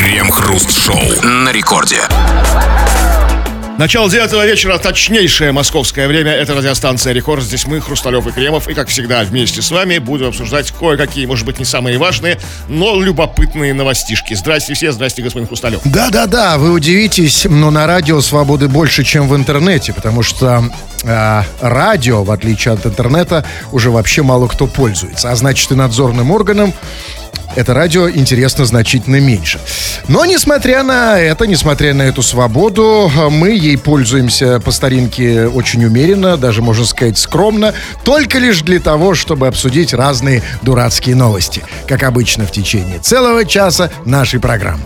Крем-хруст-шоу на рекорде. Начало девятого вечера, точнейшее московское время. Это радиостанция «Рекорд». Здесь мы, Хрусталев и Кремов. И, как всегда, вместе с вами будем обсуждать кое-какие, может быть, не самые важные, но любопытные новостишки. Здрасте все, здрасте, господин Хрусталев. Да-да-да, вы удивитесь, но на радио свободы больше, чем в интернете, потому что э, радио, в отличие от интернета, уже вообще мало кто пользуется. А значит, и надзорным органам это радио интересно значительно меньше. Но, несмотря на это, несмотря на эту свободу, мы ей пользуемся по старинке очень умеренно, даже, можно сказать, скромно, только лишь для того, чтобы обсудить разные дурацкие новости, как обычно в течение целого часа нашей программы.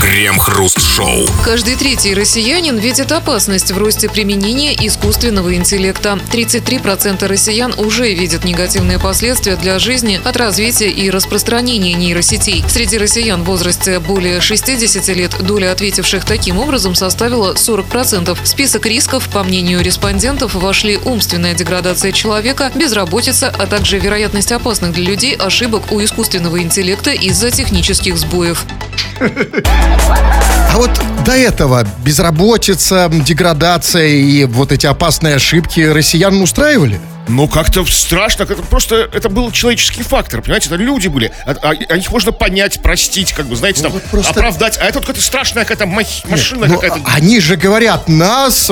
Крем-хруст-шоу. Каждый третий россиянин видит опасность в росте применения искусственного интеллекта. 33% россиян уже видят негативные последствия для жизни от развития и распространения нейросетей. Среди россиян в возрасте более 60 лет доля ответивших таким образом составила 40%. В список рисков, по мнению респондентов, вошли умственная деградация человека, безработица, а также вероятность опасных для людей ошибок у искусственного интеллекта из-за технических сбоев. А вот до этого безработица, деградация и вот эти опасные ошибки россиян устраивали? Ну, как-то страшно, это просто, это был человеческий фактор, понимаете, это люди были, а, а, а их можно понять, простить, как бы, знаете, там, вот просто- оправдать, а это вот какая-то страшная какая-то мах- машина Ну, какая-то. а- они же говорят, нас,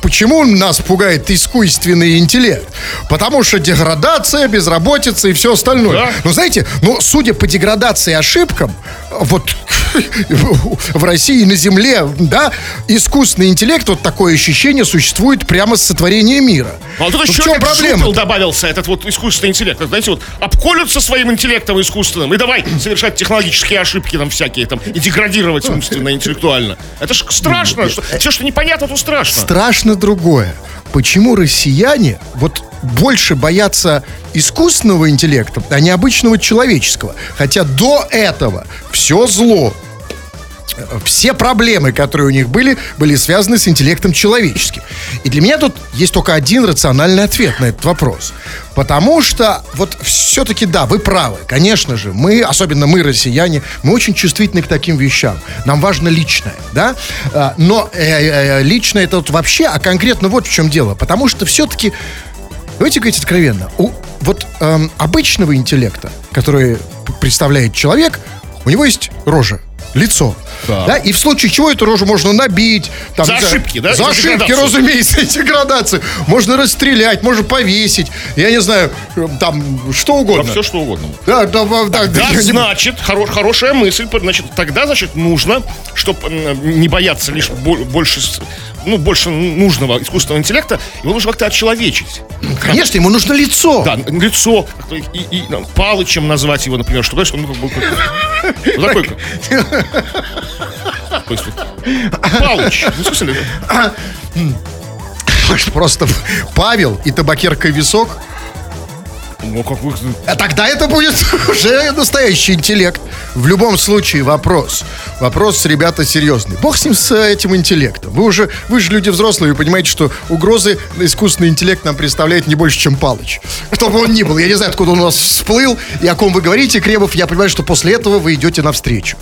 почему нас пугает искусственный интеллект? Потому что деградация, безработица и все остальное. Да. Но знаете, ну, судя по деградации и ошибкам, вот в России на Земле, да, искусственный интеллект, вот такое ощущение существует прямо с сотворения мира. А тут Ну, в чем проблема? Жупел добавился, этот вот искусственный интеллект. Знаете, вот обколются своим интеллектом искусственным и давай совершать технологические ошибки там всякие там и деградировать умственно, интеллектуально. Это ж страшно. Что, все, что непонятно, то страшно. Страшно другое. Почему россияне вот больше боятся искусственного интеллекта, а не обычного человеческого? Хотя до этого все зло, э, все проблемы, которые у них были, были связаны с интеллектом человеческим. И для меня тут есть только один рациональный ответ на этот вопрос. Потому что вот все-таки, да, вы правы. Конечно же, мы, особенно мы, россияне, мы очень чувствительны к таким вещам. Нам важно личное, да? А, Но э, э, личное это вот вообще, а конкретно вот в чем дело. Потому что все-таки Давайте говорить откровенно. У вот эм, обычного интеллекта, который представляет человек, у него есть рожа, лицо. Так. Да, и в случае чего эту рожу можно набить. Там, За ошибки, да? За ошибки, разумеется, и деградацию. Можно расстрелять, можно повесить. Я не знаю, там, что Да, угодно. все что угодно. Да, да, да, да, Да, значит, хоро- хорошая мысль. Значит, тогда, значит, нужно, чтобы не бояться лишь бо- больше, ну, больше нужного искусственного интеллекта, его нужно как-то отчеловечить. Конечно, ему нужно лицо. Да, лицо, как-то и, и, ну, Палычем назвать его, например, что, знаешь, он ну, как бы... Вот такой... то есть вот Палыч. В смысле, Просто Павел и табакерка висок. ну, как вы... А тогда это будет уже настоящий интеллект. В любом случае вопрос. Вопрос, ребята, серьезный. Бог с ним, с этим интеллектом. Вы уже, вы же люди взрослые, вы понимаете, что угрозы искусственный интеллект нам представляет не больше, чем Палыч. Кто бы он ни был. Я не знаю, откуда он у нас всплыл и о ком вы говорите, Кремов. Я понимаю, что после этого вы идете навстречу.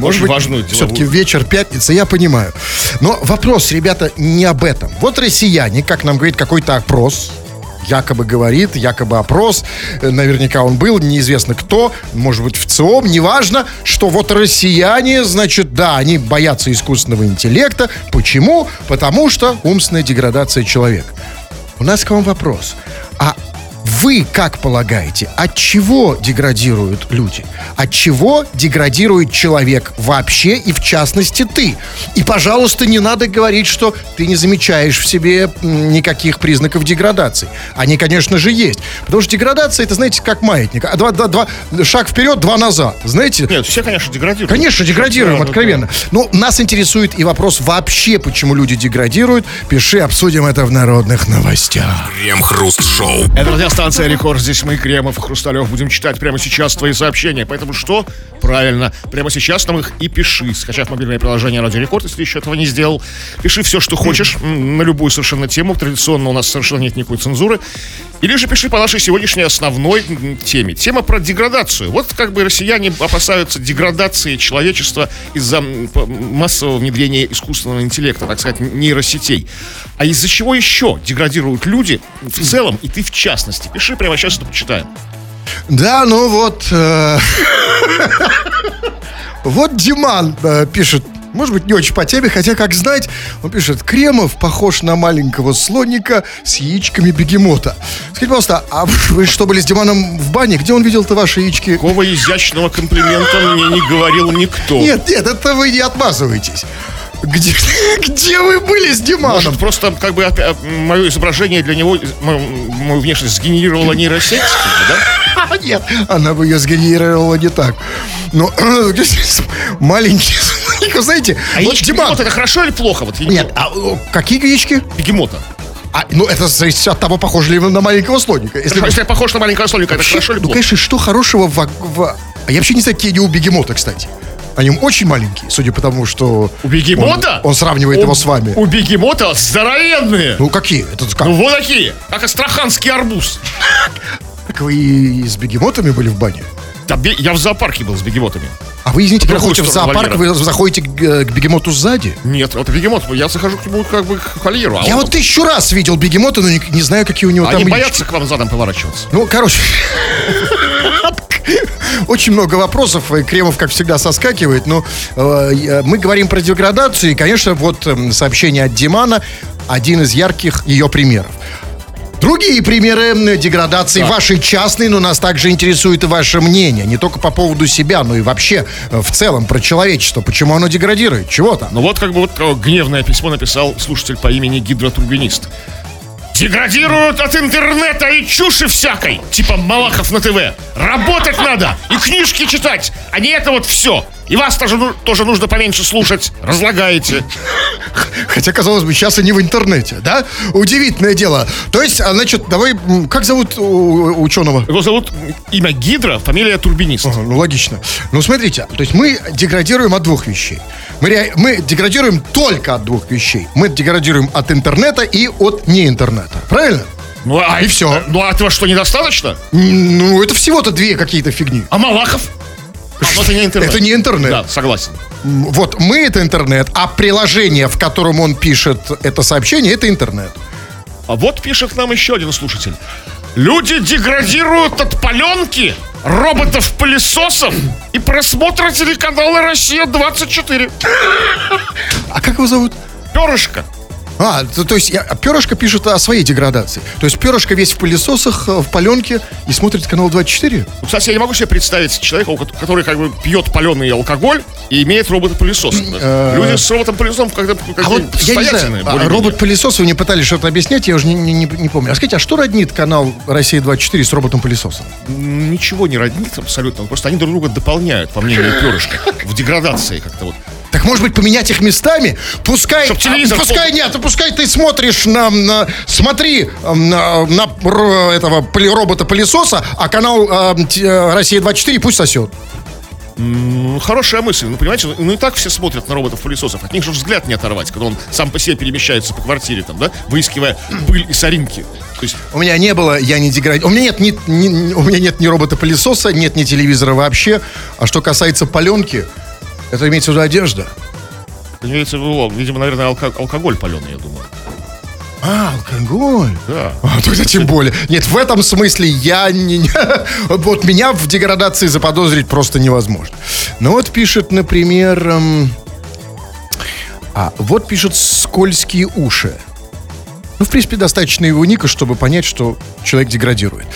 Очень важную все-таки деловую. вечер пятница, я понимаю. Но вопрос, ребята, не об этом. Вот россияне, как нам говорит какой-то опрос, якобы говорит, якобы опрос, э, наверняка он был, неизвестно кто, может быть в ЦИОМ, неважно, что вот россияне, значит, да, они боятся искусственного интеллекта. Почему? Потому что умственная деградация человека. У нас к вам вопрос. А вы как полагаете, от чего деградируют люди? От чего деградирует человек вообще и в частности ты? И, пожалуйста, не надо говорить, что ты не замечаешь в себе никаких признаков деградации. Они, конечно же, есть. Потому что деградация, это, знаете, как маятник. А Два, два, два, шаг вперед, два назад. Знаете? Нет, все, конечно, деградируют. Конечно, деградируем, Да, да, откровенно. Но нас интересует и вопрос вообще, почему люди деградируют. Пиши, обсудим это в народных новостях. Крем-хруст-шоу. Это Радиостанция Рекорд. Здесь мы, Кремов, Хрусталев, будем читать прямо сейчас твои сообщения. Поэтому что? Правильно. Прямо сейчас нам их и пиши. Скачав мобильное приложение Радио Рекорд, если еще этого не сделал. Пиши все, что хочешь, на любую совершенно тему. Традиционно у нас совершенно нет никакой цензуры. Или же пиши по нашей сегодняшней основной теме. Тема про деградацию. Вот как бы россияне опасаются деградации человечества из-за массового внедрения искусственного интеллекта, так сказать, нейросетей. А из-за чего еще деградируют люди в целом, и ты в частности? Пиши прямо сейчас, это почитаем. Да, ну вот... Э, вот Диман э, пишет, может быть, не очень по теме, хотя, как знать, он пишет, Кремов похож на маленького слоника с яичками бегемота. Скажите, пожалуйста, а вы что, были с Диманом в бане? Где он видел-то ваши яички? Такого изящного комплимента мне не говорил никто. Нет, нет, это вы не отмазываетесь. Где, где вы были с Диманом? Может, просто как бы мое изображение для него, мою, мою внешность сгенерировала нейросеть, да? Нет, она бы ее сгенерировала не так. Но маленький знаете, а вот Диман... это хорошо или плохо? Вот, Нет, а какие яички? Бегемота. А, ну, это зависит от того, похож ли вы на маленького слоника. Если, если я похож на маленького слоника, вообще, это хорошо или ну, плохо? Ну, конечно, что хорошего в... в... А я вообще не знаю, какие у бегемота, кстати. Они очень маленькие, судя по тому, что... У бегемота? Он, он сравнивает у, его с вами. У бегемота здоровенные. Ну, какие? Это как? Ну, вот такие. Как астраханский арбуз. Так вы и с бегемотами были в бане? Я в зоопарке был с бегемотами. А вы, извините, когда ходите в зоопарк, вы заходите к, к бегемоту сзади? Нет, это бегемот. Я захожу к нему как бы к вольеру. А я вот тысячу раз видел бегемота, но не, не знаю, какие у него Они там Они боятся к вам задом поворачиваться. Ну, короче... Очень много вопросов, и Кремов, как всегда, соскакивает. Но э, мы говорим про деградацию, и, конечно, вот э, сообщение от Димана один из ярких ее примеров. Другие примеры деградации так. вашей частной, но нас также интересует и ваше мнение. Не только по поводу себя, но и вообще э, в целом про человечество. Почему оно деградирует? Чего там? Ну вот как бы вот э, гневное письмо написал слушатель по имени Гидротурбинист. Деградируют от интернета и чуши всякой, типа Малахов на ТВ. Работать надо и книжки читать, а не это вот все. И вас тоже, тоже нужно поменьше слушать. Разлагаете. Хотя, казалось бы, сейчас они в интернете, да? Удивительное дело. То есть, а, значит, давай, как зовут ученого? Его зовут имя Гидра, фамилия Турбинист. Ага, ну, логично. Ну, смотрите, то есть мы деградируем от двух вещей. Мы, мы деградируем только от двух вещей. Мы деградируем от интернета и от не интернета. Правильно? Ну, а и все. Ну, а этого что, недостаточно? Ну, это всего-то две какие-то фигни. А Малахов? А, это не интернет. Это не интернет. Да, согласен. Вот мы это интернет, а приложение, в котором он пишет это сообщение, это интернет. А вот пишет нам еще один слушатель. Люди деградируют от паленки, роботов-пылесосов и просмотра телеканала «Россия-24». А как его зовут? Перышко. А, то, то есть я, перышко пишет о своей деградации. То есть перышко весь в пылесосах, э, в паленке и смотрит канал 24? Ну, кстати, я не могу себе представить человека, который как бы пьет паленый алкоголь и имеет робот-пылесос. Э, Люди с роботом-пылесосом когда а вот, не знаю, а робот-пылесос вы мне пытались что-то объяснять, я уже не, не, не помню. А скажите, а что роднит канал Россия-24 с роботом-пылесосом? Ничего не роднит абсолютно. Просто они друг друга дополняют, по мнению перышка. В деградации как-то вот. Так может быть поменять их местами? Пускай, Чтоб телевизор а, пускай нет, а пускай ты смотришь на, на смотри на, на этого робота-пылесоса, а канал э, Россия 24 пусть сосет. Хорошая мысль. Ну, понимаете, ну и так все смотрят на роботов-пылесосов. От них же взгляд не оторвать, когда он сам по себе перемещается по квартире, там, да, выискивая пыль и соринки. То есть... У меня не было, я не деградирую. У меня нет ни, ни, у меня нет ни робота-пылесоса, нет ни телевизора вообще. А что касается паленки, это имеется в виду одежда? Имеется в виду, видимо, наверное, алко- алкоголь паленый, я думаю. А, алкоголь? Да. А, тогда тем более. Нет, в этом смысле я не... Вот меня в деградации заподозрить просто невозможно. Ну вот пишет, например... Эм... А, вот пишет «скользкие уши». Ну, в принципе, достаточно его ника, чтобы понять, что человек деградирует.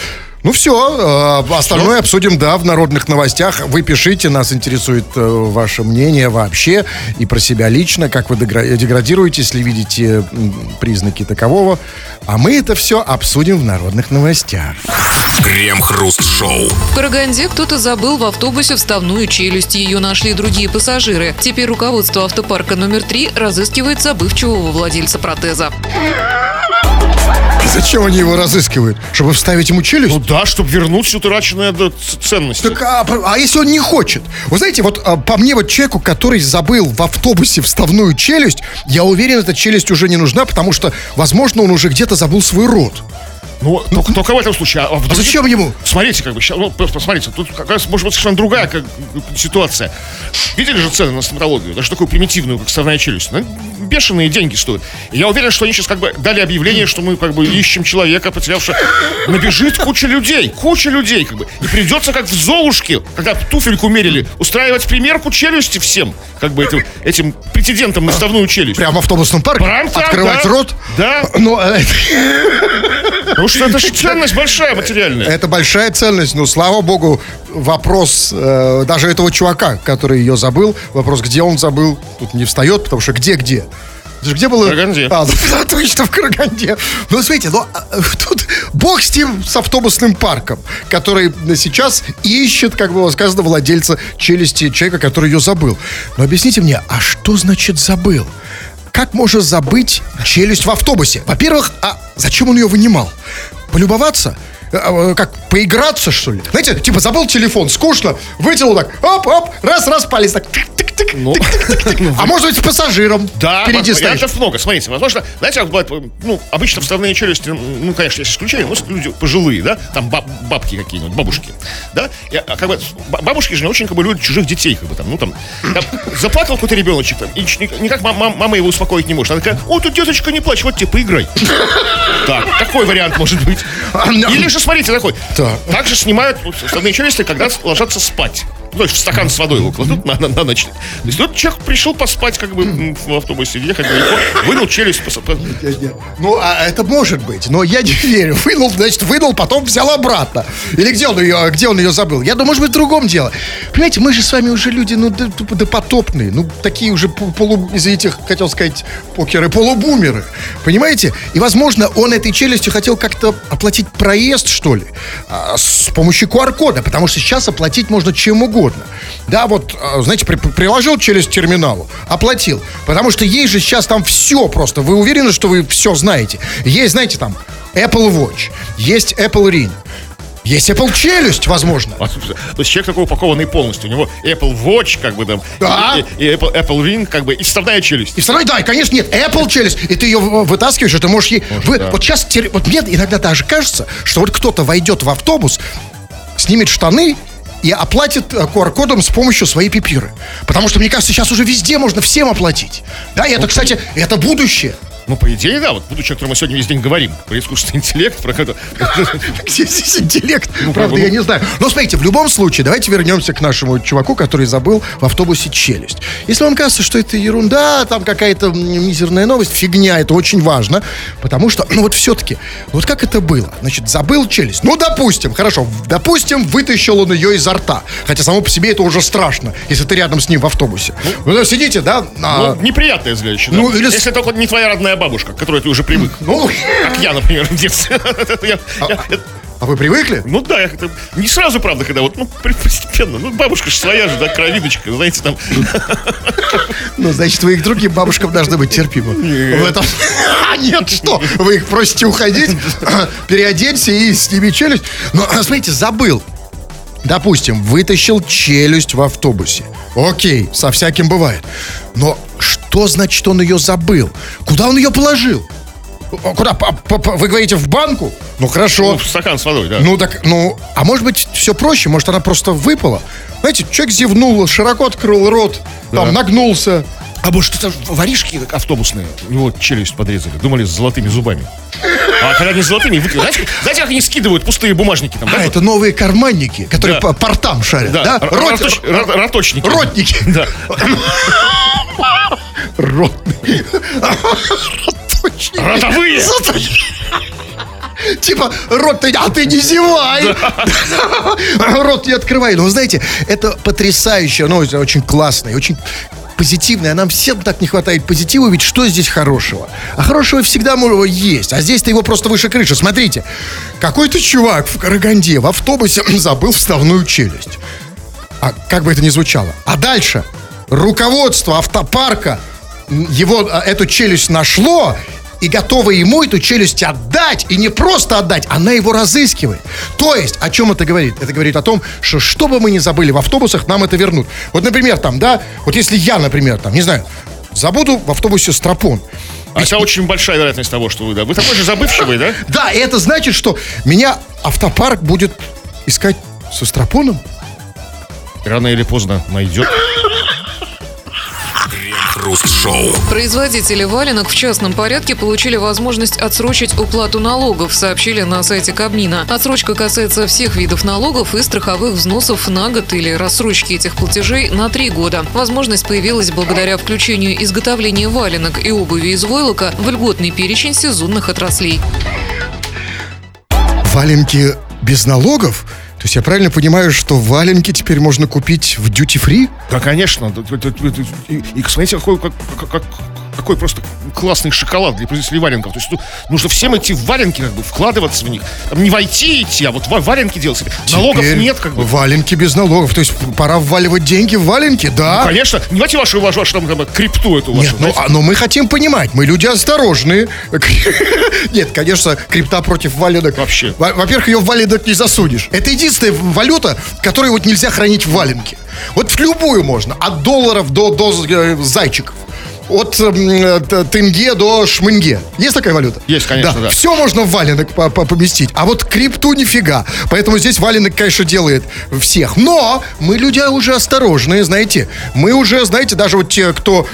Ну все, э, остальное обсудим, да, в народных новостях. Вы пишите, нас интересует э, ваше мнение вообще и про себя лично, как вы деградируете, если видите признаки такового. А мы это все обсудим в народных новостях. Крем-хруст-шоу. В Караганде кто-то забыл в автобусе вставную челюсть. Ее нашли другие пассажиры. Теперь руководство автопарка номер три разыскивает забывчивого владельца протеза. Зачем они его разыскивают? Чтобы вставить ему челюсть? Ну да, чтобы вернуть всю утраченную ценность. Так, а, а если он не хочет? Вы знаете, вот а, по мне, вот человеку, который забыл в автобусе вставную челюсть, я уверен, эта челюсть уже не нужна, потому что, возможно, он уже где-то забыл свой рот. Ну, только, только в этом случае. А, в А зачем ему? Смотрите, как бы, ща- ну, посмотрите, тут как раз может быть совершенно другая как, ситуация. Видели же цены на стоматологию? Даже такую примитивную, как вставная челюсть. Ну, бешеные деньги стоят. И я уверен, что они сейчас как бы дали объявление, что мы как бы ищем человека, потерявшего... Набежит куча людей, куча людей, как бы. И придется, как в Золушке, когда туфельку мерили, устраивать примерку челюсти всем, как бы этим, этим претендентам на вставную челюсть. Прямо в автобусном парке? Прям там, Открывать да. рот? Да, Ну, э, потому что это же ценность большая материальная. это большая ценность, но, слава богу, вопрос э, даже этого чувака, который ее забыл, вопрос, где он забыл, тут не встает, потому что где-где? Где было? В Караганде. А, да, точно, в Караганде. Ну, смотрите, ну, а, э, тут бог с тем, с автобусным парком, который сейчас ищет, как было сказано, владельца челюсти человека, который ее забыл. Но объясните мне, а что значит забыл? Как можно забыть челюсть в автобусе? Во-первых, а зачем он ее вынимал? Полюбоваться? Э, э, Как, поиграться, что ли? Знаете, типа забыл телефон, скучно, вытянул так, оп-оп, раз-раз палец так, тык-тык-тык, Ну, тык-тык-тык. А может быть, с пассажиром Да, впереди вариантов много. Смотрите, возможно, знаете, как бывает, ну, обычно вставные челюсти, ну, конечно, есть исключения, но люди пожилые, да, там баб- бабки какие-нибудь, бабушки, да, и, а, как бы, ба- бабушки же не очень, как бы, любят чужих детей, как бы, там, ну, там, там, заплакал какой-то ребеночек, там, и никак мам- мам- мама его успокоить не может. Она такая, о, тут деточка, не плачь, вот тебе, поиграй. Так, такой вариант может быть. Или же, смотрите, такой, Так. также снимают вот, вставные челюсти, когда ложатся спать. Ну, стакан с водой его кладут на, на, на ночь. То есть тут человек пришел поспать как бы м, в автобусе, ехать далеко, вынул челюсть. Ну, а это может быть, но я не верю. Вынул, значит, вынул, потом взял обратно. Или где он ее, где он ее забыл? Я думаю, может быть, в другом дело. Понимаете, мы же с вами уже люди, ну, допотопные, ну, такие уже полу, из этих, хотел сказать, покеры, полубумеры. Понимаете? И, возможно, он этой челюстью хотел как-то оплатить проезд, что ли, а, с помощью QR-кода, потому что сейчас оплатить можно чем угодно. Да, вот, а, знаете, при- приложил челюсть к терминалу, оплатил. Потому что есть же сейчас там все просто. Вы уверены, что вы все знаете? Есть, знаете, там Apple Watch, есть Apple Ring, есть Apple челюсть, возможно. А, То есть человек такой упакованный полностью. У него Apple Watch, как бы там, Да. и, и Apple, Apple Ring, как бы, и вставная челюсть. И второй, да, и, конечно, нет, Apple челюсть, и ты ее вытаскиваешь, и ты можешь ей... вы- да. Вот сейчас, вот мне иногда даже кажется, что вот кто-то войдет в автобус, снимет штаны и оплатит э, QR-кодом с помощью своей пипиры. Потому что, мне кажется, сейчас уже везде можно всем оплатить. Да, и это, кстати, это будущее. Ну, по идее, да, вот будущее, о котором мы сегодня весь день говорим, про искусственный интеллект, про это. Где здесь интеллект? Ну, Правда, я ну- не знаю. Но смотрите, в любом случае, давайте вернемся к нашему чуваку, который забыл в автобусе челюсть. Если вам кажется, что это ерунда, там какая-то мизерная новость, фигня, это очень важно, потому что, ну вот все-таки, вот как это было? Значит, забыл челюсть. Ну, допустим, хорошо, допустим, вытащил он ее изо рта. Хотя само по себе это уже страшно, если ты рядом с ним в автобусе. Вы сидите, да? а, Ну, неприятное зрелище. Ну, Если только не твоя родная бабушка, к которой ты уже привык. ну, Как я, например, в детстве. Я- а вы привыкли? Ну да, я как-то не сразу, правда, когда вот, ну, постепенно. Ну, бабушка же своя же, да, кровиночка, знаете, там. Ну, значит, вы их другим бабушкам должны быть терпимы. В этом... А, Нет, что? Вы их просите уходить, переоденься и сними челюсть. Но, а, смотрите, забыл. Допустим, вытащил челюсть в автобусе. Окей, со всяким бывает. Но что значит он ее забыл? Куда он ее положил? Куда? Вы говорите, в банку? Ну, хорошо. Ну, стакан с водой, да. Ну так, ну, а может быть все проще, может она просто выпала. Знаете, человек зевнул, широко открыл рот, там нагнулся. А может, это воришки автобусные? У него челюсть подрезали. Думали, с золотыми зубами. А когда с золотыми, выкинули. знаете, знаете, как они скидывают пустые бумажники там? А, да? это новые карманники, которые Да. по портам шарят, да? Да, Рот- роточ- ро- роточники. Ротники. Да. Ротные. Роточники. Ротовые. Типа, рот ты, а ты не зевай. Рот не открывай. Но вы знаете, это потрясающе, ну, это очень классно и очень позитивное. А нам всем так не хватает позитива, ведь что здесь хорошего? А хорошего всегда есть. А здесь-то его просто выше крыши. Смотрите, какой-то чувак в Караганде в автобусе забыл вставную челюсть. А как бы это ни звучало. А дальше руководство автопарка его а, эту челюсть нашло и готова ему эту челюсть отдать, и не просто отдать, она его разыскивает. То есть, о чем это говорит? Это говорит о том, что что бы мы ни забыли в автобусах, нам это вернут. Вот, например, там, да, вот если я, например, там, не знаю, забуду в автобусе стропон, А это очень большая вероятность того, что вы, да. Вы такой же забывчивый, да? да, и это значит, что меня автопарк будет искать со стропоном. Рано или поздно найдет. Крем-хруст-шоу. Производители валенок в частном порядке получили возможность отсрочить уплату налогов, сообщили на сайте Кабмина. Отсрочка касается всех видов налогов и страховых взносов на год или рассрочки этих платежей на три года. Возможность появилась благодаря включению изготовления валенок и обуви из войлока в льготный перечень сезонных отраслей. Валенки без налогов? То есть я правильно понимаю, что валенки теперь можно купить в? Да, конечно. Да, да, да, И, и смотрите, какой, как- как- как- какой просто классный шоколад для производителей валенков. То есть ну, нужно всем эти валенки как бы вкладываться в них. Там не войти идти, а вот ва- валенки делать. себе. Налогов нет как бы. Валенки без налогов. То есть пора вваливать деньги в валенки, да? Конечно, не давайте вашу, вашу, вашу там, там, крипту эту вашу. Нет, ну, а- но мы хотим понимать, мы люди осторожные. Нет, конечно, крипта против валенок. Вообще. Во- Во-первых, ее в валенок не засунешь. Это единственная валюта, которую вот нельзя хранить в валенке. Вот в любую можно, от долларов до, до э, зайчиков. От э, тенге до шмынге. Есть такая валюта? Есть, конечно, да. Все можно в валенок по- по- поместить, а вот крипту нифига. Поэтому здесь валенок, конечно, делает всех. Но мы люди уже осторожные, знаете. Мы уже, знаете, даже вот те, кто,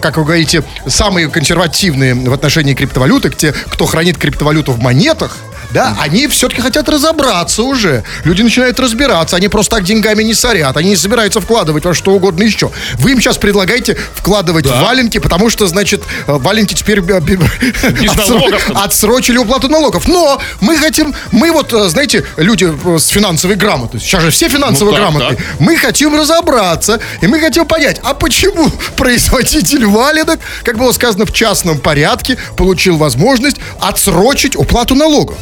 как вы говорите, самые консервативные в отношении криптовалюты, те, кто хранит криптовалюту в монетах, да, они все-таки хотят разобраться уже. Люди начинают разбираться, они просто так деньгами не сорят, они не собираются вкладывать во что угодно еще. Вы им сейчас предлагаете вкладывать в валенки, потому что, значит, э, валенки теперь э, отсрочили уплату налогов. Но мы хотим, мы вот, э, знаете, люди э, с финансовой грамотностью, сейчас же все финансово Ну так, грамотные, да. мы хотим разобраться, и мы хотим понять, а почему производитель валенок, как было сказано, в частном порядке получил возможность отсрочить уплату налогов.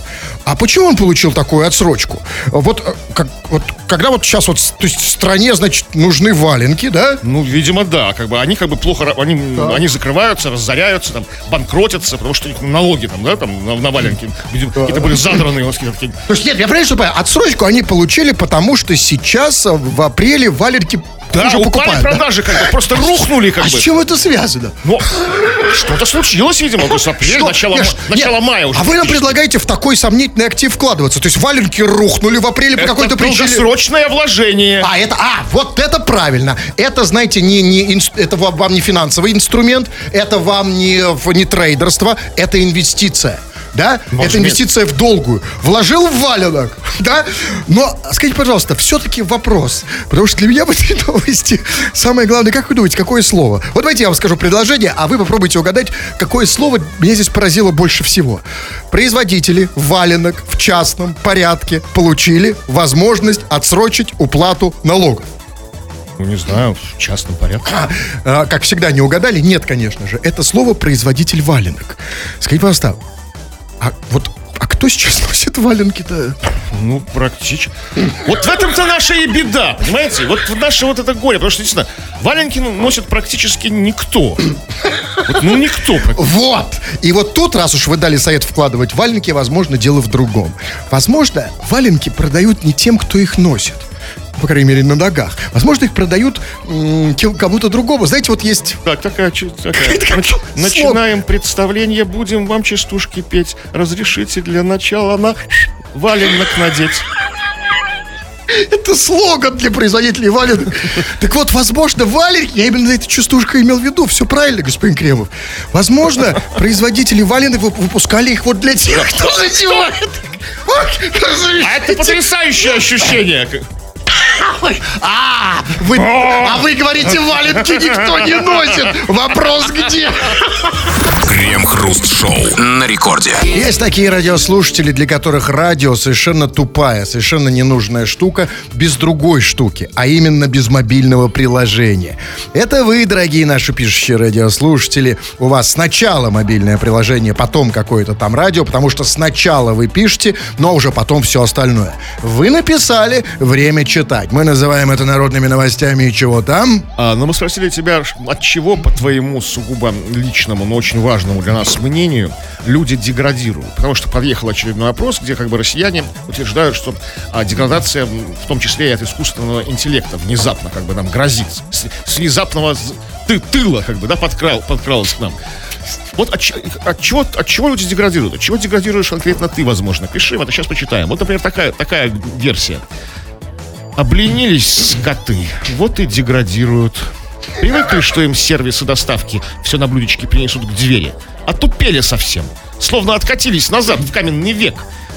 А почему он получил такую отсрочку? Вот, э, как, вот когда вот сейчас вот, то есть в стране, значит, нужны валенки, да? Ну, видимо, да. Как бы они как бы плохо, они, они закрываются, разоряются, там, банкротятся, потому что налоги там, да, там, на, на валенки. Видимо, какие-то были задранные, какие-то такие. То есть нет, я правильно что понимаю, отсрочку они получили, потому что сейчас э, в апреле валенки Да, уже упали покупают. да? продажи, как бы, просто рухнули, как А бы. с чем это связано? Ну, что-то случилось, видимо, то есть апрель, Что? начало, Нет, начало мая уже. А вы нам предлагаете в такой сомнительный актив вкладываться. То есть валенки рухнули в апреле по Это какой-то причине. долгосрочное вложение. А, это, а, вот это правильно. Это, знаете, не, не, это вам, не финансовый инструмент, это вам не, не трейдерство, это инвестиция. Да? Может, это инвестиция в долгую. Вложил в валенок, да? Но скажите, пожалуйста, все-таки вопрос. Потому что для меня в этой новости самое главное, как вы думаете, какое слово? Вот давайте я вам скажу предложение, а вы попробуйте угадать, какое слово меня здесь поразило больше всего. Производители валенок в частном порядке получили возможность отсрочить уплату налогов. Ну, не знаю, в частном порядке. А, как всегда, не угадали? Нет, конечно же. Это слово производитель валенок. Скажите, пожалуйста, а вот а кто сейчас носит валенки-то? Ну, практически. Вот в этом-то наша и беда, понимаете? Вот в наше вот это горе, потому что, действительно, валенки носит практически никто. Вот, ну, никто. Вот! И вот тут, раз уж вы дали совет вкладывать валенки, возможно, дело в другом. Возможно, валенки продают не тем, кто их носит. По крайней мере, на ногах. Возможно, их продают м, кому-то другому. Знаете, вот есть... Так, такая, такая. Нач-. Начинаем представление, будем вам частушки петь. Разрешите для начала на валенок надеть. Это слоган для производителей валенок. Так вот, возможно, валенки, я именно эту частушку имел в виду, все правильно, господин Кремов. Возможно, производители валенок вып- выпускали их вот для тех, кто надевает. А это потрясающее ощущение. А, вы, а вы говорите, валенки никто не носит. Вопрос где? Крем-хруст-шоу. На рекорде. Есть такие радиослушатели, для которых радио совершенно тупая, совершенно ненужная штука без другой штуки, а именно без мобильного приложения. Это вы, дорогие наши пишущие радиослушатели. У вас сначала мобильное приложение, потом какое-то там радио, потому что сначала вы пишете, но уже потом все остальное. Вы написали, время читать. Мы называем это народными новостями и чего там? А, но мы спросили тебя, от чего, по твоему сугубо личному, но очень важному для нас мнению, люди деградируют. Потому что подъехал очередной опрос, где как бы россияне утверждают, что а, деградация, в том числе и от искусственного интеллекта, внезапно как бы нам грозит. С, с внезапного ты, тыла как бы, да, подкрал, подкралась к нам. Вот от, от чего, от чего люди деградируют? От чего деградируешь конкретно ты, возможно? Пиши, это сейчас почитаем. Вот, например, такая, такая версия. Обленились скоты, вот и деградируют. Привыкли, что им сервисы доставки все на блюдечке принесут к двери. Отупели совсем. Словно откатились назад в каменный век.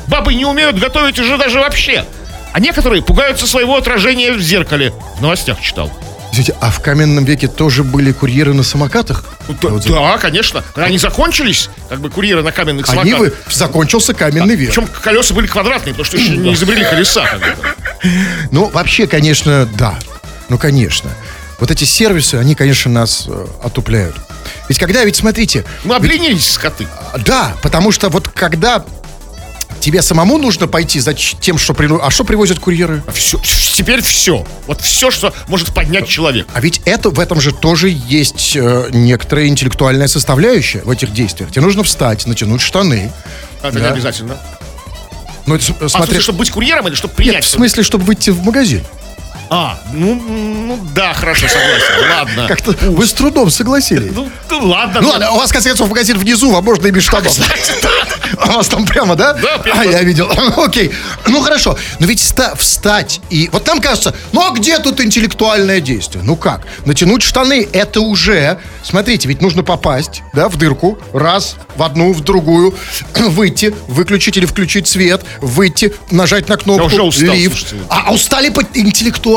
Бабы не умеют готовить уже даже вообще. А некоторые пугаются своего отражения в зеркале. В новостях читал. Извините, а в каменном веке тоже были курьеры на самокатах? Да, Вот да, конечно. Когда они закончились, как бы курьеры на каменных Они самокатах. вы... Закончился каменный век. Причем колеса были квадратные, потому что еще не изобрели колеса. Ну, вообще, конечно, да. Ну, конечно. Вот эти сервисы, они, конечно, нас э, отупляют. Ведь когда, ведь смотрите, Мы обленились, скоты. да, потому что вот когда тебе самому нужно пойти за тем, что... при- А что привозят курьеры? Все, теперь все. Вот все, что может поднять человек. А ведь это в этом же тоже есть э, некоторая интеллектуальная составляющая в этих действиях. Тебе нужно встать, натянуть штаны. Это Да. не обязательно. Ну, это, с- А в смотри, смысле, чтобы быть курьером или чтобы принять? Нет, в смысле, чтобы выйти в магазин. А, ну, ну да, хорошо, согласен. Ладно. Как-то вы с трудом согласились. Ну, ну, ладно. Ну ладно, у вас, в конце концов, магазин внизу, а можно и без штанов. А у вас там прямо, да? Да, прямо. А, я видел. Окей. Ну, хорошо. Но ведь ста- встать и... Вот нам кажется, ну, а где тут интеллектуальное действие? Ну, как? Натянуть штаны, это уже... Смотрите, ведь нужно попасть, да, в дырку. Раз, в одну, в другую. Выйти, выключить или включить свет. Выйти, нажать на кнопку. уже устал, лифт. А, а устали, по-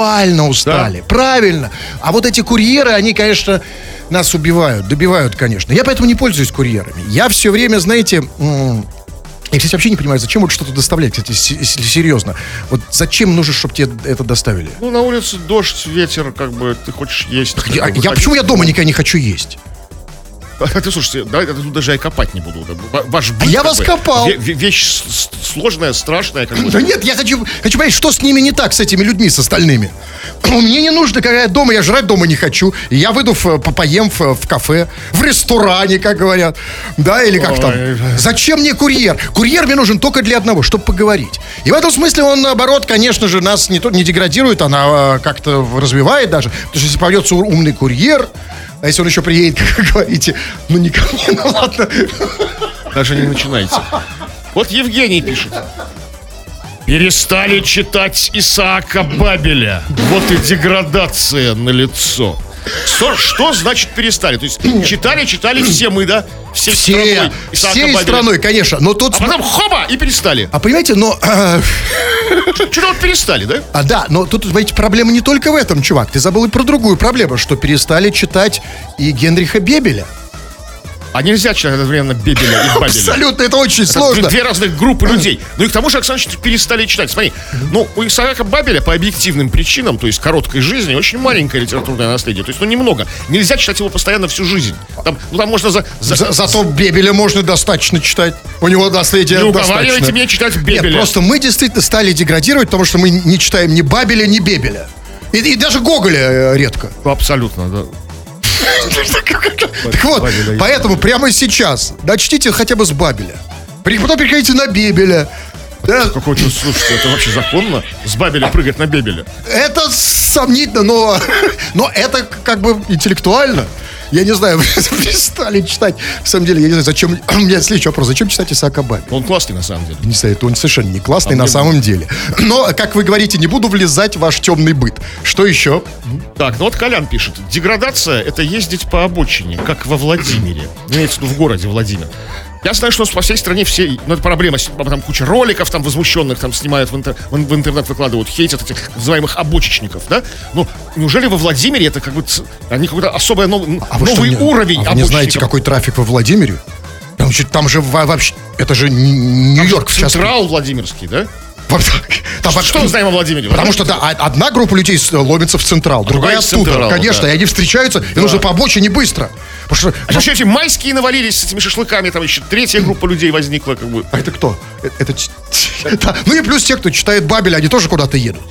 интеллектуально устали. Правильно. А вот эти курьеры, они, конечно, нас убивают, добивают, конечно. Я поэтому не пользуюсь курьерами. Я все время, знаете... я, кстати, вообще не понимаю, зачем вот что-то доставлять, кстати, серьезно. Вот зачем нужно, чтобы тебе это доставили? Ну, на улице дождь, ветер, как бы, ты хочешь есть. Я, я- почему я дома никогда не хочу есть? Ты слушайте, давай я тут даже и копать не буду. Да, ва- Ваш быт, А я вас бы, копал. ве- ве- Вещь сложная, страшная. Как бы. Да нет, я хочу, хочу понять, что с ними не так, с этими людьми, с остальными. Мне не нужно, когда я дома, я жрать дома не хочу. Я выйду в, по- поем в, в кафе, в ресторане, как говорят. Да, или как там. Ой. Зачем мне курьер? Курьер мне нужен только для одного, чтобы поговорить. И в этом смысле он, наоборот, конечно же, нас не, то, не деградирует, она э, как-то развивает даже. Потому что если появится у- умный курьер, а если он еще приедет, как говорите, ну не ко мне, ну ладно. Даже не начинайте. Вот Евгений пишет. Перестали читать Исаака Бабеля. Вот и деградация на лицо. Что, что значит перестали? То есть читали, читали все мы, да? Все, Все, страной Исаака всей Бабеля. страной, конечно. Но тут... А потом хоба, и перестали. А понимаете, но... э, Что-то вот перестали, да? А, да, но тут, знаете, проблема не только в этом, чувак. Ты забыл и про другую проблему, что перестали читать и Генриха Бебеля. А нельзя читать одновременно Бебеля и Бабеля. Абсолютно, это очень Это сложно. Две разных группы людей. Ну и к тому же, Александр перестали читать. Смотри, ну, у Исаака Бабеля по объективным причинам, то есть короткой жизни, очень маленькое литературное наследие. То есть, ну, немного. Нельзя читать его постоянно всю жизнь. Там, ну, там можно за... за- За- зато Бебеля можно достаточно читать. У него наследие Не уговаривайте меня читать Нет, Бебеля. просто мы действительно стали деградировать, потому что мы не читаем ни Бабеля, ни Бебеля. И, и даже Гоголя э, редко. Абсолютно, да. Так вот, поэтому прямо сейчас начните хотя бы с Бабеля. Потом переходите на Бебеля. Да, Какой-то, слушайте, это вообще законно? С Бабеля прыгать на Бебеля. Это сомнительно, но, но это как бы интеллектуально. Я не знаю, перестали читать. На самом деле, я не знаю, зачем... У меня следующий вопрос. Зачем читать Исаака Баби? Он классный, на самом деле. Не знаю, это он совершенно не классный А на самом деле. Но, как вы говорите, не буду влезать в ваш темный быт. Что еще? Так, ну вот Колян пишет. Деградация — это ездить по обочине, как во Владимире. Имеется в виду в городе Владимир. Я знаю, что по всей стране все... Ну, это проблема. Там куча роликов там возмущенных там снимают в, интер- в ин- в интернет, выкладывают, хейтят этих называемых обочечников, да? Ну, неужели во Владимире это как бы... Они какой-то особый новый, А вы что, новый не- уровень а вы не знаете, какой трафик во Владимире? Там, там же во- вообще... Это же не- Нью-Йорк. Централ Владимирский, да? Там вообще- Что мы знаем о Владимире? Потому что да, а- одна группа людей ломится в Централ, другая другая оттуда. Централа, Конечно, да. и они встречаются, и нужно по обочине быстро. Потому что... А еще эти майские навалились с этими шашлыками, там еще третья группа людей возникла, как бы. А это кто? Э- Это... Ну и плюс те, кто читает Бабель, они тоже куда-то едут.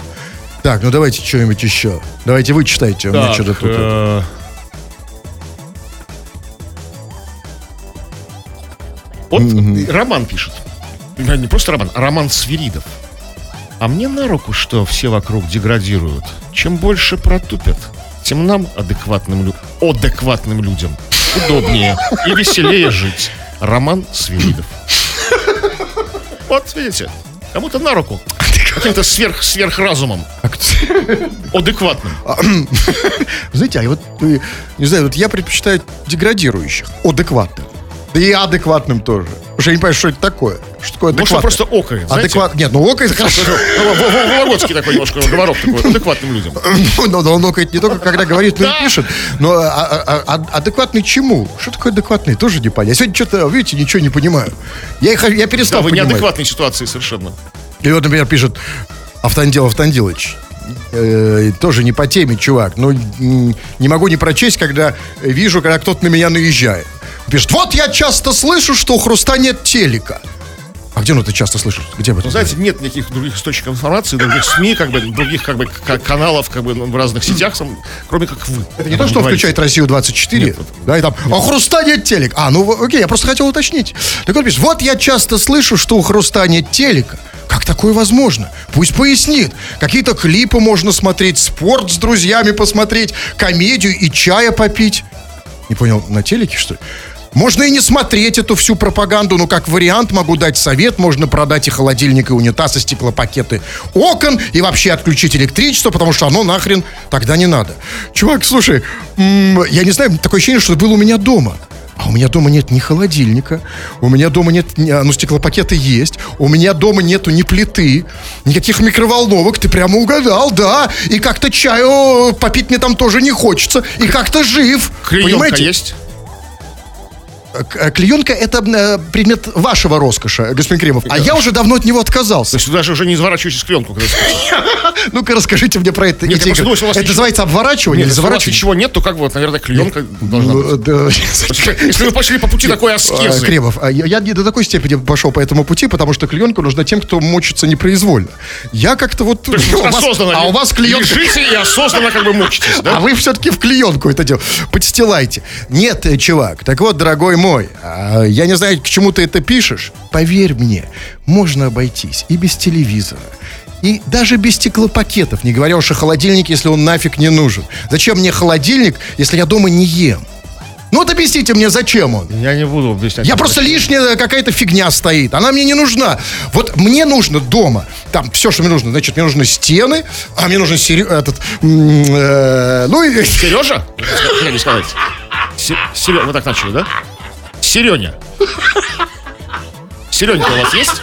Так, ну давайте что-нибудь еще. Давайте вы читайте, у меня что-то тут... э, Вот э, Роман пишет. Не просто Роман, а Роман Свиридов. А мне на руку, что все вокруг деградируют. Чем больше протупят, тем нам, адекватным, лю- адекватным людям, удобнее и веселее жить. Роман Свиридов. Вот, видите, кому-то на руку. Каким-то сверх, сверхразумом. Адекватным. Знаете, а вот, э, не знаю, вот я предпочитаю деградирующих, адекватным. Да и адекватным тоже. Я не понимаю, что это такое. Что такое Может, он адекватное? просто знаете? Адекват... Нет, ну окает хорошо. Ну, Во- Во- Вологодский такой немножко говорок такой, адекватным людям. Ну, да, он окает не только когда говорит, но и пишет. Но а- а- а- адекватный чему? Что такое адекватный? Тоже не понятно. Я сегодня что-то, видите, ничего не понимаю. Я, я Да, перестал вы понимать. неадекватной ситуации совершенно. И вот, например, пишет Автандил Автандилович. Э, тоже не по теме, чувак. Но не могу не прочесть, когда вижу, когда кто-то на меня наезжает. Пишет, вот я часто слышу, что у Хруста нет телека. А где он это часто слышит? Где этом Ну, знаете, нет никаких других источников информации, других СМИ, как бы, других как бы каналов, как бы в разных сетях, сам- кроме как вы. Это не то, что включает Россию 24, Нет, да, и там, а Хруста нет телек. А, ну окей, я просто хотел уточнить. Так он пишет, вот я часто слышу, что у Хруста нет телека. Как такое возможно? Пусть пояснит. Какие-то клипы можно смотреть, спорт с друзьями посмотреть, комедию и чая попить. Не понял, на телеке, что ли? Можно и не смотреть эту всю пропаганду, но как вариант могу дать совет. Можно продать и холодильник, и унитаз, и стеклопакеты окон, и вообще отключить электричество, потому что оно нахрен тогда не надо. Чувак, слушай, я не знаю, такое ощущение, что было у меня дома. А у меня дома нет ни холодильника, у меня дома нет, а, ну, стеклопакеты есть, у меня дома нету ни плиты, никаких микроволновок, ты прямо угадал, да, и как-то чаю попить мне там тоже не хочется, и как-то жив, Клеенка понимаете? есть? Э, Клеенка это э, предмет вашего роскоша, господин Кремов. А я уже давно от него То отказался. есть вы даже уже не изворачиваетесь клеенку. Ну-ка расскажите мне про это. Нет, я эти просто игры. думаю, что у вас это называется обворачивание или если заворачивание? ничего нет, то как вот, наверное, клеенка должна быть. Ну. Если вы пошли по пути такой А, аскезы. Кремов, а я, не до такой степени пошел по этому пути, потому что клеенка нужна тем, кто мочится непроизвольно. Я как-то вот... То есть осознанно а у вас клеенка... лежите и осознанно как бы мучитесь, да? А вы все-таки в клеенку это дело подстилайте. Нет, э, чувак, так вот, дорогой мой, а, я не знаю, к чему ты это пишешь. Поверь мне, можно обойтись и без телевизора. И даже без стеклопакетов, не говоря уж о холодильнике, если он нафиг не нужен. Зачем мне холодильник, если я дома не ем? Ну вот объясните мне, зачем он? Я не буду объяснять. Я просто лишняя какая-то фигня стоит. Она мне не нужна. Вот мне нужно дома. Там все, что мне нужно. Значит, мне нужны стены, а мне нужен сери- этот. э, ну и. Сережа? Как не сказать? Сережа, вы так начали, да? Сереня. Сереня у вас есть?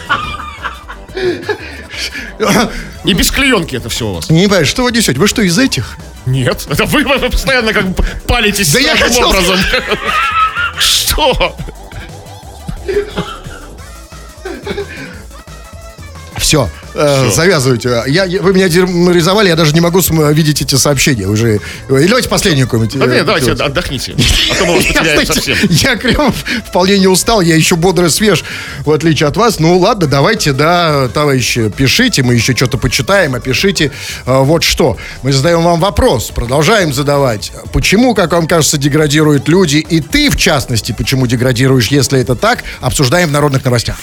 И без клеенки это все у вас. Не понимаю, что вы несете? Вы что, из этих? Нет, это вы, вы постоянно как бы палитесь Да я хотел образом. Что? Все, э, завязывайте. Я, я- вы меня деморализовали, я даже не могу видеть эти сообщения уже. Или давайте последнюю какую-нибудь. Да э, нет, давайте сделать. отдохните. А то мы вас Я, потеряем совсем. я Кремов вполне не устал, я еще бодр и свеж, в отличие от вас. Ну ладно, давайте, да, товарищи, пишите, мы еще что-то почитаем, а пишите э, вот что. Мы задаем вам вопрос, продолжаем задавать. Почему, как вам кажется, деградируют люди, и ты, в частности, почему деградируешь, если это так, обсуждаем в народных новостях.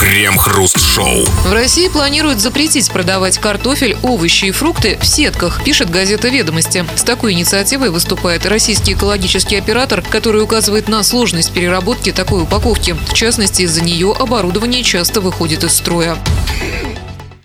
Крем-хруст-шоу. В России планируют запретить продавать картофель, овощи и фрукты в сетках, пишет газета «Ведомости». С такой инициативой выступает российский экологический оператор, который указывает на сложность переработки такой упаковки. В частности, из-за нее оборудование часто выходит из строя.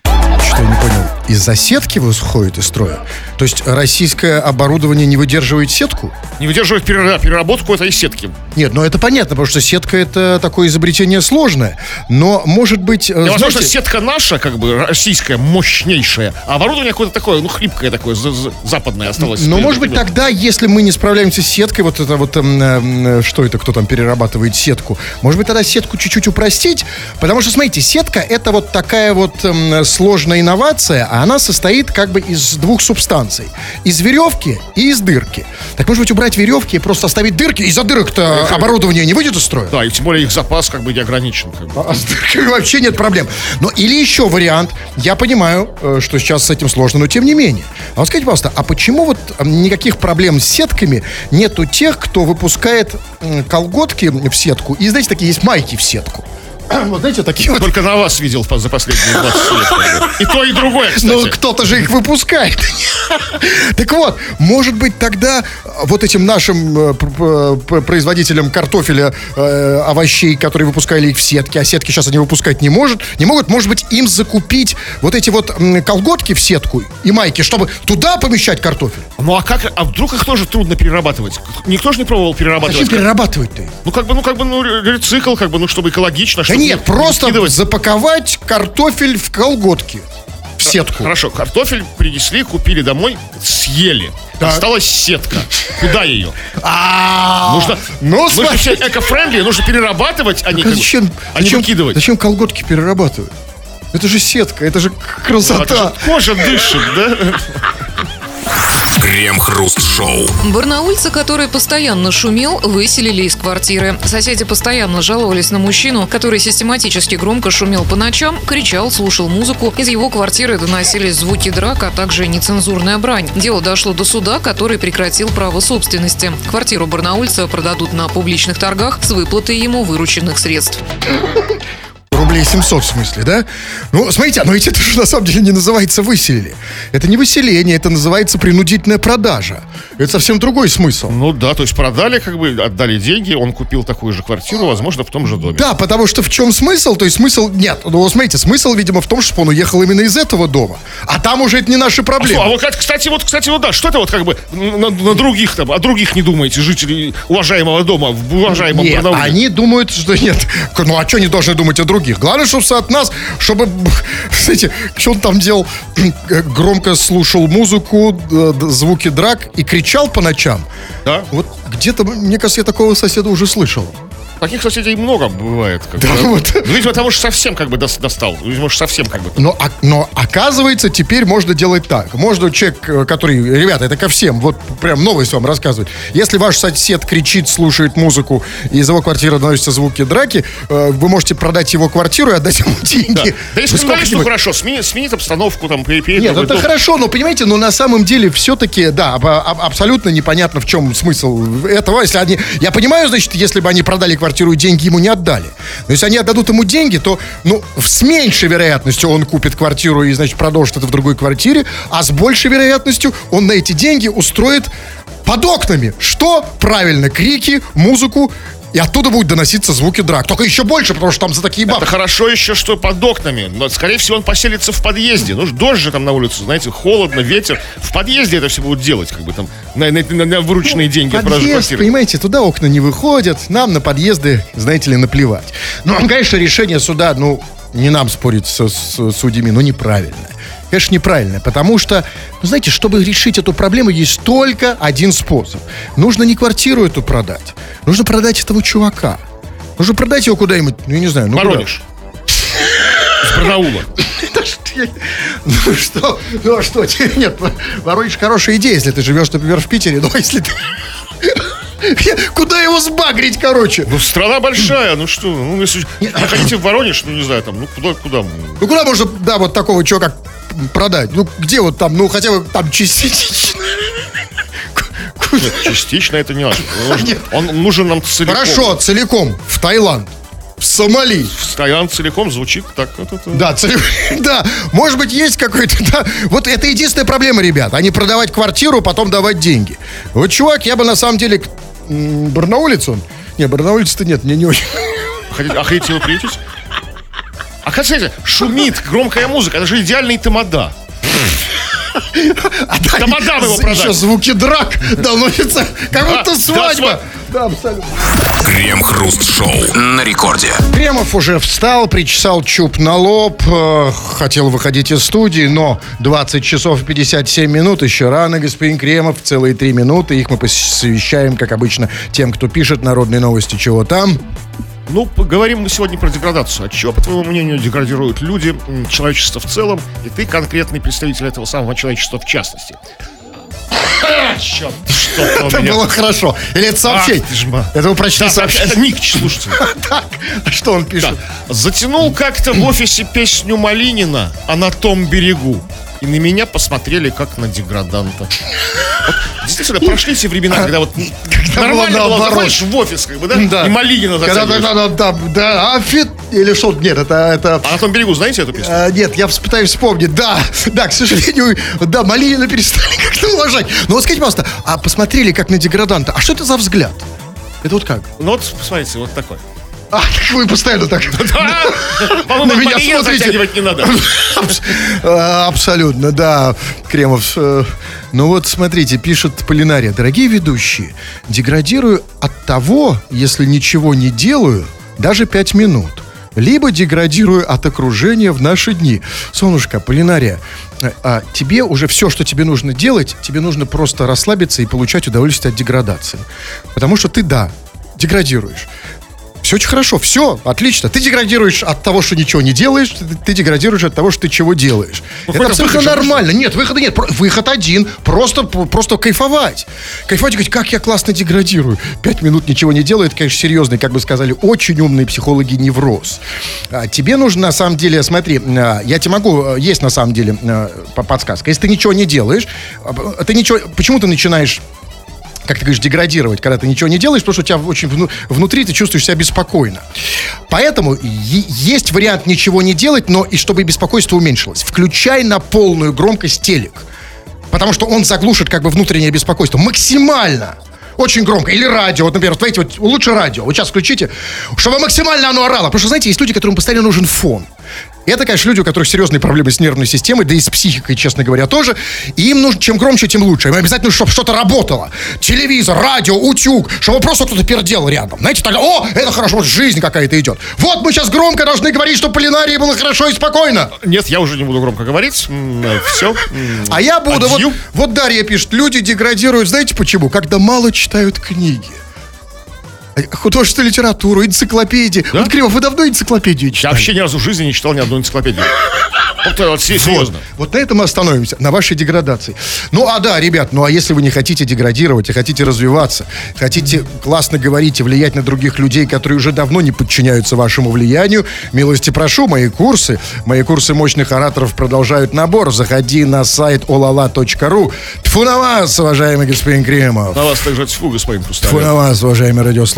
Что я не понял? Из-за сетки выходит из строя? То есть российское оборудование не выдерживает сетку? Не выдерживает перера- переработку этой сетки. Нет, ну это понятно, потому что сетка это такое изобретение сложное. Но, может быть, э, Да, возможно, знаете, сетка наша, как бы российская, мощнейшая, а оборудование какое-то такое, ну, хлипкое такое, за- за- западное осталось. но, может быть, тогда, если мы не справляемся с сеткой, вот это вот, эм, эм, что это, кто там перерабатывает сетку, может быть, тогда сетку чуть-чуть упростить, потому что, смотрите, сетка это вот такая вот эм, сложная инновация, а она состоит как бы из двух субстанций. Из веревки и из дырки. Так может быть убрать веревки и просто оставить дырки? Из-за дырок-то оборудование не выйдет из строя? Да, и тем более их запас как бы не ограничен. Как бы. А с дырками вообще нет проблем. Но или еще вариант. Я понимаю, э, что сейчас с этим сложно, но тем не менее. А вот скажите, пожалуйста, а почему вот никаких проблем с сетками нет у тех, кто выпускает колготки в сетку и, знаете, такие есть майки в сетку? Вот знаете, такие вот. Только на вас видел за последние 20 лет. И то, и другое, кстати. Ну, кто-то же их выпускает. Так вот, может быть, тогда вот этим нашим э, пр- пр- производителям картофеля, э, овощей, которые выпускали их в сетки, а сетки сейчас они выпускать не может, не могут, может быть, им закупить вот эти вот колготки в сетку и майки, чтобы туда помещать картофель. Ну а как, а вдруг их тоже трудно перерабатывать? Никто же не пробовал перерабатывать. перерабатывать-то? их? Ну как бы, ну как бы, ну ре- рецикл, как бы, ну чтобы экологично. Чтобы нет, не просто запаковать картофель в колготки. В сетку. Хорошо, картофель принесли, купили домой, съели. Так. Осталась сетка. Куда ее? А, Нужно, ну, смотри. все эко-френдли, нужно перерабатывать, а не, как зачем, а не зачем, выкидывать. зачем колготки перерабатывать? Это же сетка, это же Ну, красота. же кожа дышит, да? Крем-хруст-шоу. Барнаульца, который постоянно шумел, выселили из квартиры. Соседи постоянно жаловались на мужчину, который систематически громко шумел по ночам, кричал, слушал музыку. Из его квартиры доносились звуки драк, а также нецензурная брань. Дело дошло до суда, который прекратил право собственности. Квартиру барнаульца продадут на публичных торгах с выплатой ему вырученных средств. Рублей 700 в смысле, да? Ну, смотрите, но ведь это же на самом деле не называется выселили. Это не выселение, это называется принудительная продажа. Это совсем другой смысл. Ну да, то есть продали, как бы, отдали деньги, он купил такую же квартиру, возможно, в том же доме. Да, потому что в чем смысл? То есть смысл... Нет, ну, смотрите, смысл, видимо, в том, что он уехал именно из этого дома. А там уже это не наши А, проблемы. что, а вот, кстати, вот, кстати, вот да, что это вот как бы на, на других там, о других не думаете, жителей уважаемого дома в уважаемом Нет, Барнауле? они думают, что нет. Ну, а что они должны думать о других? Главное, чтобы от нас, чтобы, кстати, что он там делал? Громко слушал музыку, э, звуки драк и кричал по ночам. Да? Вот где-то, мне кажется, я такого соседа уже слышал. Таких соседей много бывает. Как бы, Да, вот. Ну, видимо, потому что совсем как бы дос- достал. Видимо, уж совсем как бы. Но, а- но оказывается, теперь можно делать так. Можно человек, э, который... Ребята, это ко всем. Вот прям новость вам рассказывать. Если ваш сосед кричит, слушает музыку, и из его квартиры доносятся звуки драки, э, вы можете продать его квартиру и отдать ему Да, деньги. да Вы если ну нибудь- хорошо, смени- сменить обстановку, там, пере- перейти Нет, это дом. хорошо, но понимаете, но на самом деле все-таки, да, абсолютно непонятно, в чем смысл этого. Если они, я понимаю, значит, если бы они продали квартиру и деньги ему не отдали. Но если они отдадут ему деньги, то, ну, с меньшей вероятностью он купит квартиру и, значит, продолжит это в другой квартире, а с большей вероятностью он на эти деньги устроит под окнами. Что? Правильно, крики, музыку, и оттуда будут доноситься звуки драк. Только еще больше, потому что там за такие Это бабки. хорошо еще, что под окнами. Но, скорее всего, он поселится в подъезде. Ну, дождь же там на улице, знаете, холодно, ветер. В подъезде это все будут делать, как бы там, на, на- на- на вырученные деньги от продажи Подъезд, понимаете, туда окна не выходят, нам на подъезды, знаете ли, наплевать. Ну, конечно, решение суда, ну, не нам спорить с, с судьями, но неправильное. Конечно, неправильное, потому что, ну, знаете, чтобы решить эту проблему, есть только один способ. Нужно не квартиру эту продать, нужно продать этого чувака. Нужно продать его куда-нибудь, ну, я не знаю, ну? Воронеж. С Барнаула. Ну что, ну а что, нет, Воронеж хорошая идея, если ты живешь, например, в Питере, но если ты... Куда его сбагрить, короче? Ну, страна большая, ну что, ну, если хотите в Воронеж, ну, не знаю, там, ну, куда, куда? Ну куда можно, да, вот такого чувака продать? Ну где вот там, ну хотя бы там частично. Нет, частично это не наше. Нет. Он нужен нам целиком. Хорошо, целиком, в Таиланд, в Сомали. Стоян целиком звучит так. вот это. Да, целиком, да, может быть, есть какой-то, да. Вот это единственная проблема, ребят. А не продавать квартиру, потом давать деньги. Вот, чувак, я бы на самом деле... Барнаулец он? Не, Барнаулец-то нет, мне не очень. Хотите, а хотите его приютить? А кстати, шумит громкая музыка, это же идеальный тамада. А да, Тамада его продать. Еще звуки драк доносятся, как Да, будто свадьба. сва- Да, абсолютно. Крем-хруст-шоу на рекорде. Кремов уже встал, причесал чуб на лоб, э, хотел выходить из студии, но 20 часов и 57 минут еще рано, господин Кремов, целые 3 минуты. Их мы посвящаем, как обычно, тем, кто пишет народные новости, чего там. Ну, поговорим мы сегодня про деградацию. От чего, по твоему мнению, деградируют люди, человечество в целом, и ты конкретный представитель этого самого человечества в частности? Черт, что Это было хорошо. Или это сообщение? Ма. Это вы прочли Да, сообщ- сообщение. это Никч, слушайте. Так, а что он Да. пишет? Затянул как-то в офисе песню Малинина «А на том берегу». И на меня посмотрели как на деграданта. Вот, действительно, прошли те времена, когда вот Когда нормально было было, заходишь в офис, как бы, да? Да. И Малинина Когда затягиваешь. да, да, да, да, а фит или что? Нет, это, это А на том берегу, знаете эту песню? А, нет, я пытаюсь вспомнить. Да, да, к сожалению, да, Малинина перестали как-то уважать. Но вот скажите, пожалуйста, а посмотрели как на деграданта. А что это за взгляд? Это вот как? Ну вот, посмотрите, вот такой. А, так вы постоянно так... На меня смотрите. не надо. А, Абсолютно, да, Кремов. э, Ну вот, смотрите, пишет Полинария. Дорогие ведущие, деградирую от того, если ничего не делаю, даже пять минут. Либо деградирую от окружения в наши дни. Солнышко, Полинария, э, а тебе уже все, что тебе нужно делать, тебе нужно просто расслабиться и получать удовольствие от деградации. Потому что ты, да, деградируешь. Все очень хорошо, все, отлично. Ты деградируешь от того, что ничего не делаешь, ты, ты деградируешь от того, что ты чего делаешь. Ну, Это абсолютно нормально. Нет, выхода нет. Выход один. Просто, просто кайфовать. Кайфовать и говорить, как я классно деградирую. Пять минут ничего не делаю, это, конечно, серьезный, как бы сказали, очень умные психологи невроз. А, тебе нужно, на самом деле, смотри, а, я тебе могу, э, есть на самом деле э, по- подсказка. Если ты ничего не делаешь, а, ты ничего, почему ты начинаешь как ты говоришь, деградировать, когда ты ничего не делаешь, потому что у тебя очень вну- внутри ты чувствуешь себя беспокойно. Поэтому есть вариант ничего не делать, но и чтобы беспокойство уменьшилось. Включай на полную громкость телек. Потому что он заглушит как бы внутреннее беспокойство максимально. Очень громко. Или радио. Вот, например, смотрите, вот лучше радио. Вот сейчас включите, чтобы максимально оно орало. Потому что, знаете, есть люди, которым постоянно нужен фон. Это, конечно, люди, у которых серьезные проблемы с нервной системой, да и с психикой, честно говоря, тоже. И им нужно, чем громче, тем лучше. Им обязательно, чтобы что-то работало. Телевизор, радио, утюг, чтобы просто кто-то пердел рядом. Знаете, тогда, о, это хорошо, вот жизнь какая-то идет. Вот мы сейчас громко должны говорить, чтобы Полинарии было хорошо и спокойно. Нет, я уже не буду громко говорить. Все. А я буду, вот, Адью. вот Дарья пишет, люди деградируют, знаете почему? Когда мало читают книги. Художественную литературу, энциклопедии. Вот, Кривов, вы давно энциклопедию Я читали? вообще ни разу в жизни не читал ни одной энциклопедии. Вот, э, вот, се- серьезно. Вот на этом мы остановимся, на вашей деградации. Ну, а да, ребят, ну а если вы не хотите деградировать, а хотите развиваться, хотите классно говорить и влиять на других людей, которые уже давно не подчиняются вашему влиянию, милости прошу, мои курсы, мои курсы мощных ораторов продолжают набор. Заходи на сайт olala.ru. Тфу на вас, уважаемый господин Кремов. На вас также тьфу, господин Тфу Хрусталев. на вас, уважаемые